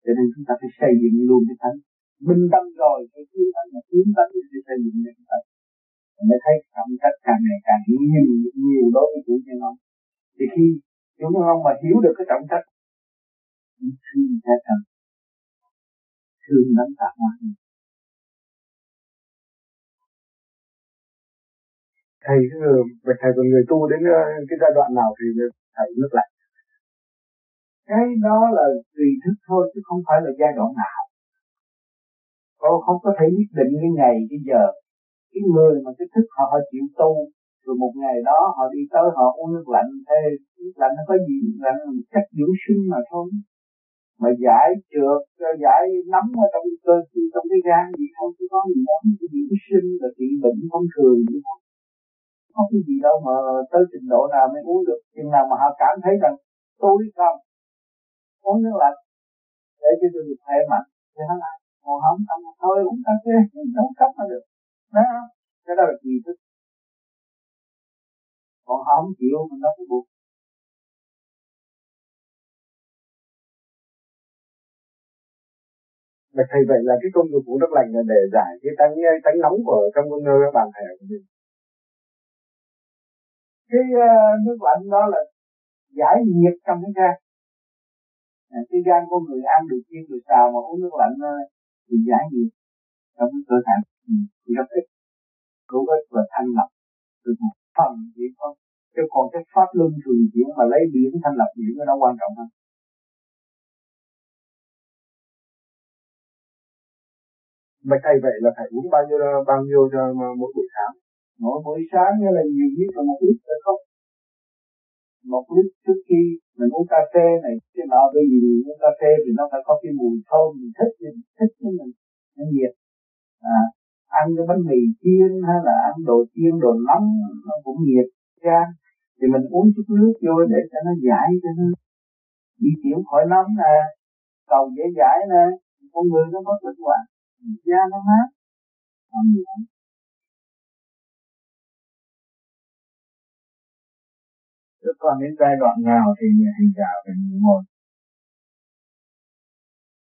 cho nên chúng ta phải xây dựng luôn cái tánh. Minh tâm rồi, cái tiến tánh là tiến tánh thì xây dựng cái tánh. Mới thấy trọng trách càng ngày càng nhiều nhiều đối với chủ nhân ông. Thì khi chủ nhân ông mà hiểu được cái trọng trách thương sẽ cần thương đánh tạ hoa thầy bạch thầy còn người tu đến ờ, cái giai đoạn nào thì thầy nước lại? Cái đó là tùy thức thôi chứ không phải là giai đoạn nào. Con không có thể nhất định cái ngày cái giờ. Cái người mà cái thức họ họ chịu tu rồi một ngày đó họ đi tới họ uống nước lạnh thế nước lạnh nó có gì? Lạnh chất dưỡng sinh mà thôi mà giải trượt giải nắm ở trong cơ trong cái gan gì không, chứ có gì đó cái dưỡng sinh là trị bệnh thông thường gì không? Có cái gì đâu mà tới trình độ nào mới uống được. Chừng nào mà họ cảm thấy rằng tôi không uống nước lạnh, để cho tôi được khỏe mạnh, thì hắn lại ngồi không tâm thôi uống cà phê không cấp mà được. Đó, cái đó là kỳ thức. Còn họ không chịu, mình đâu có buộc. Mà thầy vậy là cái công dụng của nước lạnh là để giải cái tánh tánh nóng của trong con bàn thẻ ờ, của mình cái uh, nước lạnh đó là giải nhiệt trong cái gan. À, cái gan của người ăn được chiên được xào mà uống nước lạnh uh, thì giải nhiệt trong cái cơ thể. Ừ, thì rất ít. Cứu ích và thanh lọc được một phần gì không chứ còn cái pháp luân thường chuyển mà lấy biển thanh lập biển nó quan trọng hơn. Mà thầy vậy là phải uống bao nhiêu bao nhiêu cho mỗi buổi sáng? Mỗi buổi sáng như là nhiều nhất là một lít phải không? Một lít trước khi mình uống cà phê này, cái nọ bởi vì uống cà phê thì nó phải có cái mùi thơm, mình thích mình thích cái mình nó nhiệt. À ăn cái bánh mì chiên hay là ăn đồ chiên, đồ nóng, nó cũng nhiệt ra. Thì mình uống chút nước vô để cho nó giải cho nó đi tiểu khỏi nóng nè. Cầu dễ giải nè. Con người nó có tinh hoạt da nó mát không gì hết. Chứ còn đến giai đoạn nào thì hành giả phải ngồi?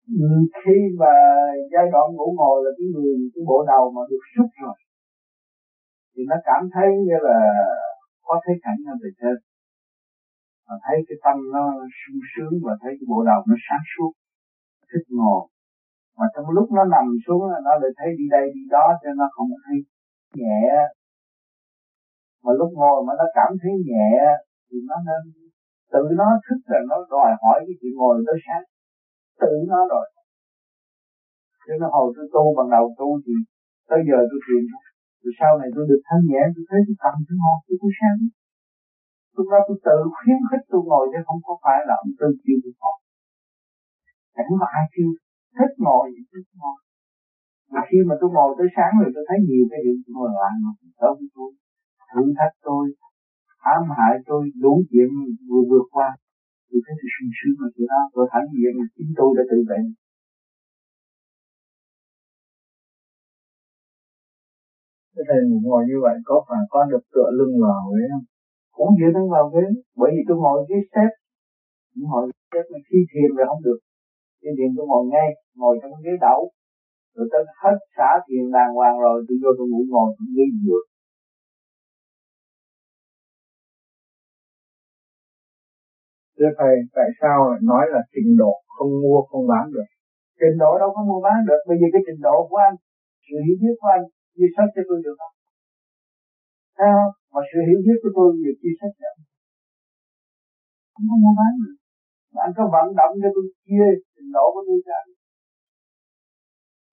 Ừ, khi mà giai đoạn ngủ ngồi là cái người cái bộ đầu mà được xúc rồi thì nó cảm thấy như là có thấy cảnh ở bề trên. Mà thấy cái tâm nó sung sướng và thấy cái bộ đầu nó sáng suốt thích ngồi trong lúc nó nằm xuống nó lại thấy đi đây đi đó cho nó không thấy nhẹ. Mà lúc ngồi mà nó cảm thấy nhẹ thì nó nên tự nó thức là nó đòi hỏi cái chuyện ngồi tới sáng. Tự nó rồi. Cho nó hồi tôi tu bằng đầu tu thì tới giờ tôi thiền rồi sau này tôi được thanh nhẹ, tôi thấy tôi cầm tôi ngồi tôi cũng sáng. Lúc đó tôi tự khuyến khích tôi ngồi chứ không có phải là ông tư chịu tôi ngồi chẳng có ai kêu thích ngồi thì thích ngồi. Mà khi mà tôi ngồi tới sáng rồi tôi thấy nhiều cái chuyện ngồi lại mà đâu với tôi. Thử thách tôi ám hại tôi đủ chuyện vừa vượt qua. Tôi thấy tôi sung sướng mà chuyện đó. Tôi thẳng gì mà chính tôi đã tự bệnh Thế thầy ngồi như vậy có phải có được tựa lưng vào ghế không? Cũng dựa lưng vào ghế, bởi vì tôi ngồi ghế xếp, ngồi xếp mà khi thiền rồi không được. Khi thiền tôi ngồi ngay, ngồi trong ghế đậu, rồi tới hết xả thiền đàng hoàng rồi tôi vô tôi ngủ ngồi trong ghế dựa. Thưa Thầy, tại sao lại nói là trình độ không mua không bán được? Trình độ đâu có mua bán được, bởi vì cái trình độ của anh, sự hiểu biết của anh, chia sẻ cho tôi được không? Sao? Mà sự hiểu biết của tôi việc chia sẻ được. Không có mua bán được. Mà anh có vận động cho tôi chia trình độ của tôi cho anh.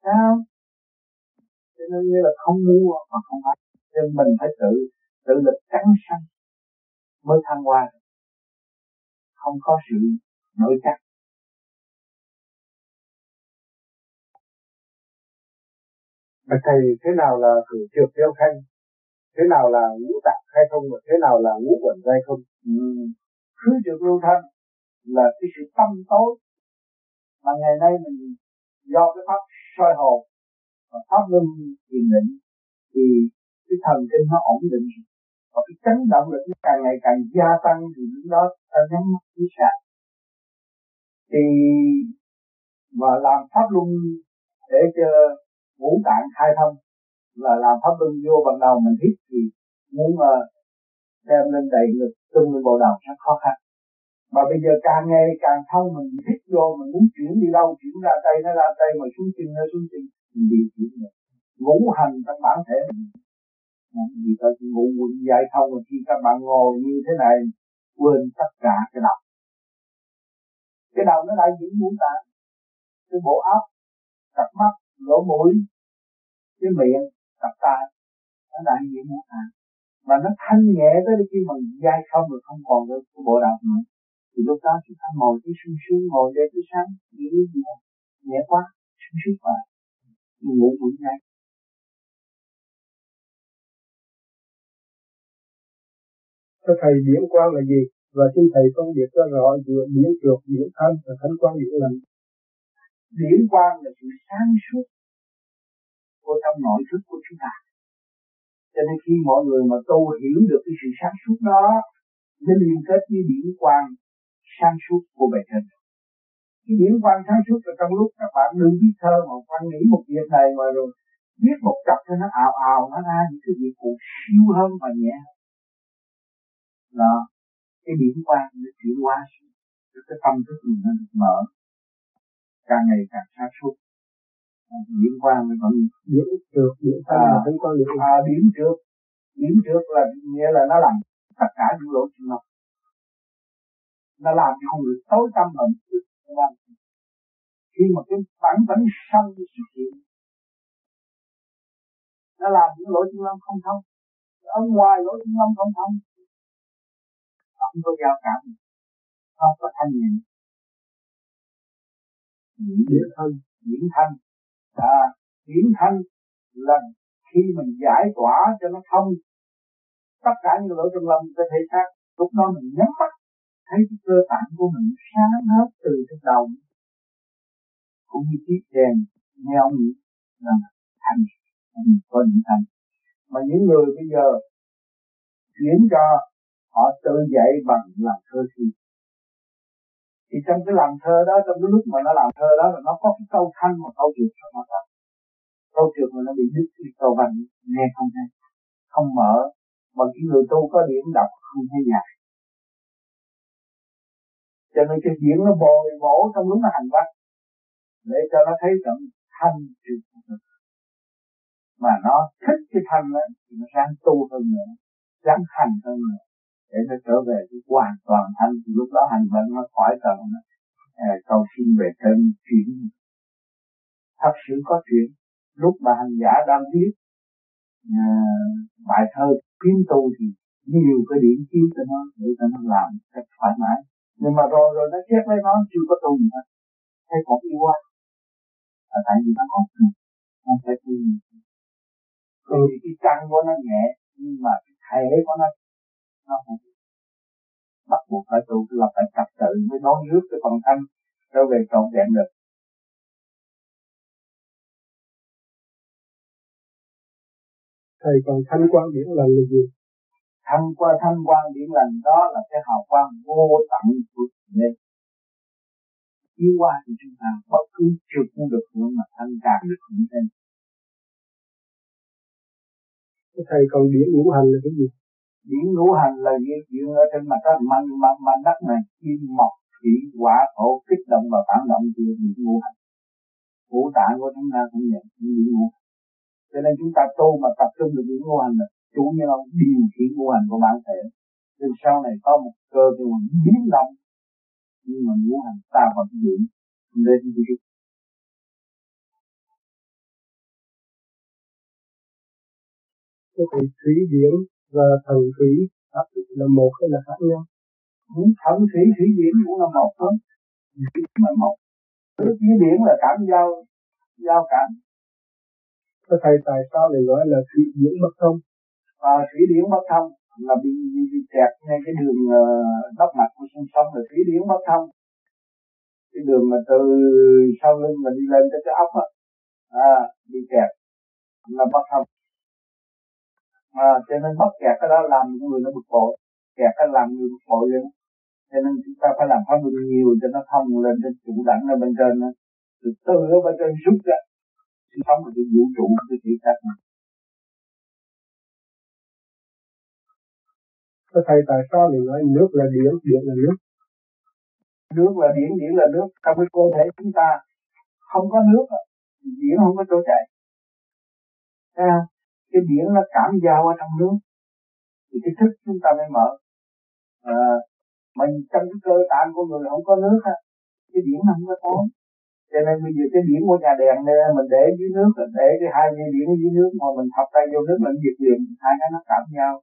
Sao? Cho nên như là không mua mà không bán. Nên mình phải tự tự lực cắn sanh mới thăng hoa không có sự nội chắc Mà thầy thế nào là khử trượt theo thanh? Thế nào là ngũ tạng khai thông và thế nào là ngũ quẩn dây không? Ừ. Khứ trượt lưu thanh là cái sự tâm tối. Mà ngày nay mình do cái pháp soi hồn và pháp luân thiền định thì cái thần kinh nó ổn định. Và cái chấn động lực nó càng ngày càng gia tăng thì lúc đó ta nhắm mắt chiếu sạch thì và làm pháp luân để cho ngũ tạng khai thông là làm pháp luân vô ban đầu mình hít thì muốn uh, đem lên đầy ngực tung lên bộ đầu rất khó khăn mà bây giờ càng ngày càng thông mình thích vô, mình muốn chuyển đi đâu, chuyển ra tay nó ra tay mà xuống chân nó xuống chân mình đi chuyển được ngũ hành trong bản thể mình. Vì ta ngủ quận dài thông mà khi các bạn ngồi như thế này, quên tất cả cái đầu. Cái đầu nó lại diễn ngũ tạng cái bộ óc, cặp mắt, lỗ mũi, cái miệng, cặp tai, nó đại diện ngũ tạng mà nó thanh nhẹ tới khi mà dai không rồi không còn được cái bộ đầu nữa thì lúc đó chúng ta ngồi cái sung sướng ngồi để cái sáng nghĩ gì nhẹ quá sung sướng quá ngủ cũng ngay Cho thầy điển quang là gì? Và xin thầy phân biệt cho rõ giữa điển trượt, điển thanh và thánh quang điển lành. Điển quang là sự sáng suốt của trong nội thức của chúng ta. Cho nên khi mọi người mà tu hiểu được cái sự sáng suốt đó, mới liên kết với điển quang sáng suốt của bề trên. Cái điển quang sáng suốt là trong lúc các bạn đừng biết thơ mà quan nghĩ một việc này mà rồi biết một cặp cho nó ào ào nó ra những cái việc cụ siêu hơn và nhẹ hơn. Đó cái điểm quan nó chuyển hóa cái tâm thức mình nó được mở. Càng ngày càng sáng suốt. Điểm quan mới còn điểm trượt điểm thanh à, và thánh quang điểm. à, điểm trượt điểm trước là nghĩa là nó làm tất cả những lỗ chân lông nó làm cho con người tối tâm và khi mà cái bản tính sân xuất hiện, nó làm những lỗi chân lâm không thông. Ở ngoài lỗi chân lâm không thông, không có giao cảm, không có thanh nhẹ. Điển thân nhiễm thanh à nhiễm thanh là khi mình giải tỏa cho nó thông, tất cả những lỗi chân lòng cơ thể xác. Lúc đó mình nhắm mắt thấy cái cơ bản của mình sáng hết từ cái đầu. Cũng như chiếc đèn neo nhị là thành có những thành. Mà những người bây giờ chuyển cho họ tự dạy bằng làm thơ thi thì trong cái làm thơ đó, trong cái lúc mà nó làm thơ đó, là nó có cái câu thanh và câu trượt cho nó thật câu trượt mà nó bị đứt cái câu văn nghe không hay, không mở. Mà cái người tu có điểm đọc không thấy nhạc cho nên cái diễn nó bồi bổ trong lúc nó hành văn để cho nó thấy rằng thanh trượt mà nó thích cái thanh đó thì nó ráng tu hơn nữa ráng hành hơn nữa để nó trở về cái hoàn toàn thanh. Thì lúc đó hành vận nó khỏi cần à, cầu xin về trên chuyển. Thật sự có chuyện lúc mà hành giả đang viết à, bài thơ kiếm tu thì nhiều cái điểm chiếu cho nó để cho nó làm cách thoải mái nhưng mà rồi rồi nó chết lấy nó, chưa có tu gì hết. Thấy còn yêu quá. Là tại vì nó còn tu không phải tu gì cái căn của nó nhẹ, nhưng mà cái thể của nó nó không bắt buộc phải tu là phải tập tự mới đón nước cái phần thanh trở về trọn vẹn được. Thầy, còn thanh quan điểm là gì? Thanh qua thanh quan điển lành đó là cái hào quang vô tận của nên chiếu qua thì chúng ta bất cứ chưa cũng được hưởng mà thanh càng được hưởng thêm thầy còn điển ngũ hành là cái gì? Điển ngũ hành là gì chuyện ở trên mặt đất mặt mặt, mặt đất này kim mộc thủy hỏa thổ kích động và phản động thì điển ngũ hành. Ngũ tạng của chúng ta cũng vậy điển ngũ cho nên chúng ta tu mà tập trung được điển ngũ hành là chủ nhân điều khiển ngũ hành của bản thể. Nên sau này có một cơ thì mình biến động. Nhưng mà ngũ hành ta vẫn giữ nên đi cái thủy điển và thần thủy là một hay là khác nhau? Thần thủy thủy điển cũng là một thôi mà một. Thủy điển là cảm giao giao cảm. Thầy tại sao lại gọi là thủy điển bất thông và thủy điển bất thông là bị, bị, bị kẹt ngay cái đường ờ, uh, mặt của sông sông là thủy điển bất thông. Cái đường mà từ sau lưng mà đi lên tới cái ốc á à, bị kẹt là bất thông. À, cho nên bất kẹt cái đó làm người nó bực bội kẹt cái làm người bực bội lên. Cho nên chúng ta phải làm pháp luân nhiều cho nó thông lên trên trụ đẳng ở bên trên từ từ ở bên trên rút ra sự sống là cái vũ trụ cái thể xác này có thầy tại sao lại nói nước là điện điện là nước? Nước là điện điện là nước. Trong cái cơ thể chúng ta không có nước thì điện không có chỗ chạy. À, cái điện nó cảm giao ở trong nước thì cái thức chúng ta mới mở. À, mình trong cái cơ tạng của người không có nước á cái điển không có tốn cho nên bây giờ cái điểm của nhà đèn này mình để dưới nước để cái hai dây điện dưới nước mà mình thọc tay vô nước mình diệt liền hai cái nó cảm nhau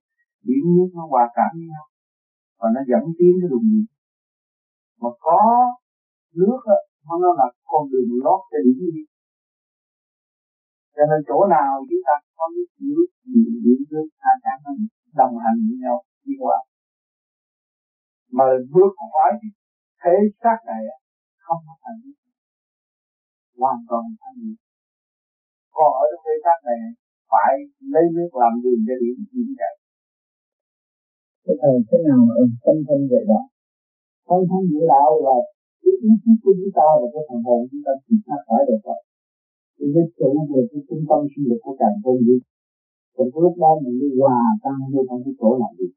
biển nước nó hòa cảm với nhau, và nó dẫn tiến cái đường nhiệt. Mà có nước á, nó là con đường lót cho điển đi cho nên chỗ nào chúng ta có nước nước niệm niệm nước, hai cái nó đồng hành với nhau, đi qua. Mà bước khỏi thế xác này không có thành hoàn toàn thanh nhẹ còn ở trong thế xác này, phải lấy nước làm đường cho điểm như vậy cái thời thế nào mà ông tâm thân dạy đạo tâm thân dạy đạo là cái ý chí của chúng ta và cái phần hồn chúng ta chỉ thoát khỏi được rồi thì cái trụ về cái trung tâm sinh lực của càng không gì còn cái lúc đó mình đi hòa tan vô trong cái chỗ làm việc.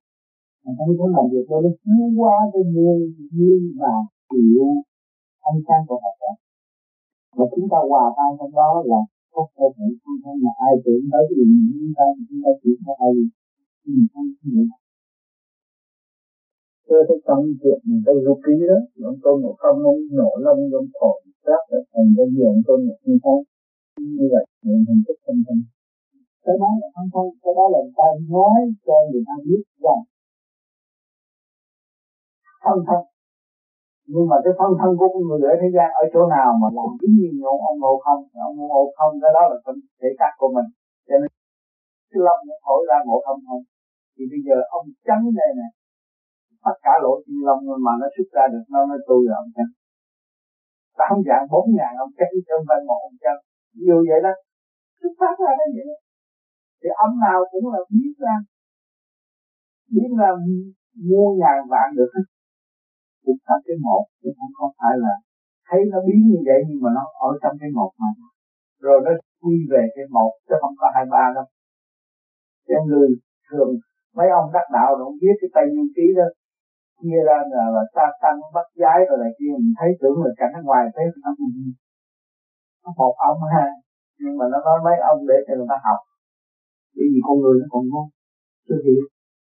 Mình không có làm việc đó nó chiếu qua cái nguyên duyên và chịu thanh sáng của Phật đó và chúng ta hòa tan trong đó là có cơ hội không thân mà ai tưởng tới cái điều mình chúng ta chúng ta chỉ có ai mình không hiểu Tôi thấy trong chuyện Tây Du Ký đó, ông Tôn Ngộ Không, ông nổ lông, ông thổi sát, thành cái gì ông Tôn Ngộ Không như vậy, mình hình thức thân thân. Cái đó là không thân, cái đó là người ta nói cho người ta biết rằng thân thân nhưng mà cái phân thân của con người ở thế gian ở chỗ nào mà làm cái gì ông ông ngộ không ông ngộ không cái đó là cái thể xác của mình. Cho nên cái lòng nó thổi ra ngộ không không. Thì bây giờ ông trắng đây nè tất cả lỗ chân lông mà nó xuất ra được nó nó tôi rồi ông chân. tám dạng bốn ngàn ông chân trong bên một ông chân. nhiều vậy đó xuất phát ra đó vậy đó? Thì ông nào cũng là biết ra. Biết là mua ngàn vạn được hết cũng thành cái một chứ không có phải là thấy nó biến như vậy nhưng mà nó ở trong cái một mà. Rồi nó quy về cái một, chứ không có hai ba đâu. Cho người thường, mấy ông đắc đạo rồi không biết cái tay nguyên ký đó chia ra là, là sa tăng bắt giái rồi là kia. Mình thấy tưởng là cảnh ở ngoài thấy nó nó một ông ha. Nhưng mà nó nói mấy ông để cho người ta học. Bởi vì con người nó còn ngu. Chưa hiểu.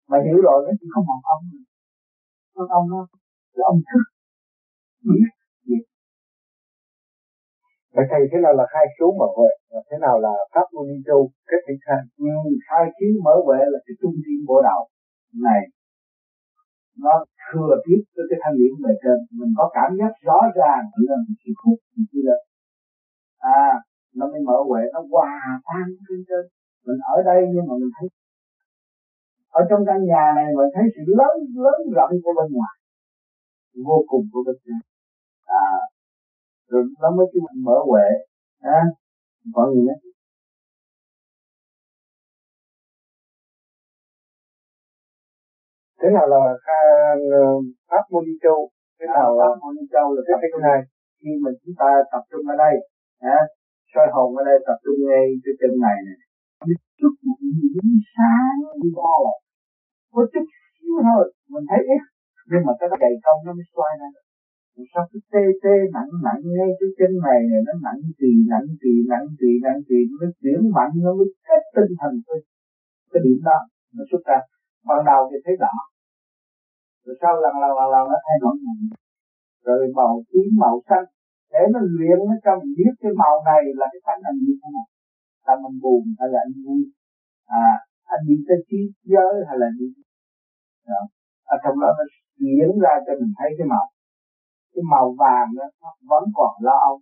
Mà hiểu rồi nó chỉ có một ông con ông nó cái ông thức. Biết. Việc Vậy thầy thế nào là khai số mở huệ? Và thế nào là pháp môn ni châu kết thỉnh khai? Ừ, khai khí mở huệ là cái trung tâm bộ đạo. Này nó thừa tiếp với cái thanh điển bề trên. Mình có cảm giác rõ ràng là mình chịu khúc mình chưa được. À nó mới mở huệ nó hòa tan trên trên. Mình ở đây nhưng mà mình thấy ở trong căn nhà này mình thấy sự lớn lớn rộng của bên ngoài. Vô cùng của bên trên. À rồi nó mới cho mình mở huệ. À, mọi người nói thế nào là pháp môn đi châu? Thế nào là pháp môn đi châu là tập trung này? khi mà chúng ta tập trung ở đây à, soi hồn ở đây tập trung ngay cái chân này này chút một điểm sáng là có chút xíu thôi mình thấy ít. Nhưng mà cái đó dày công nó mới xoay ra. Sao cái tê tê nặng nặng ngay cái chân này này nó nặng kỳ nặng kỳ nặng kỳ nặng kỳ nó chuyển mạnh nó mới kết tinh thần tôi cái điểm đó nó xuất ra. Ban đầu thì thấy đỏ rồi sau lần lần lần lần nó thay đổi màu. Rồi màu tím màu xanh để nó luyện nó cho mình biết cái màu này là cái cảnh anh như thế nào? Là mình buồn hay là anh vui? À anh đi tới trí giới hay là gì đó. ở trong đó nó diễn ra cho mình thấy cái màu. Cái màu vàng đó, nó vẫn còn lo âu.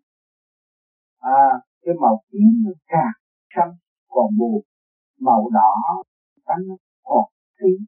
À cái màu tím nó càng xanh còn buồn. Màu đỏ cánh nó còn tím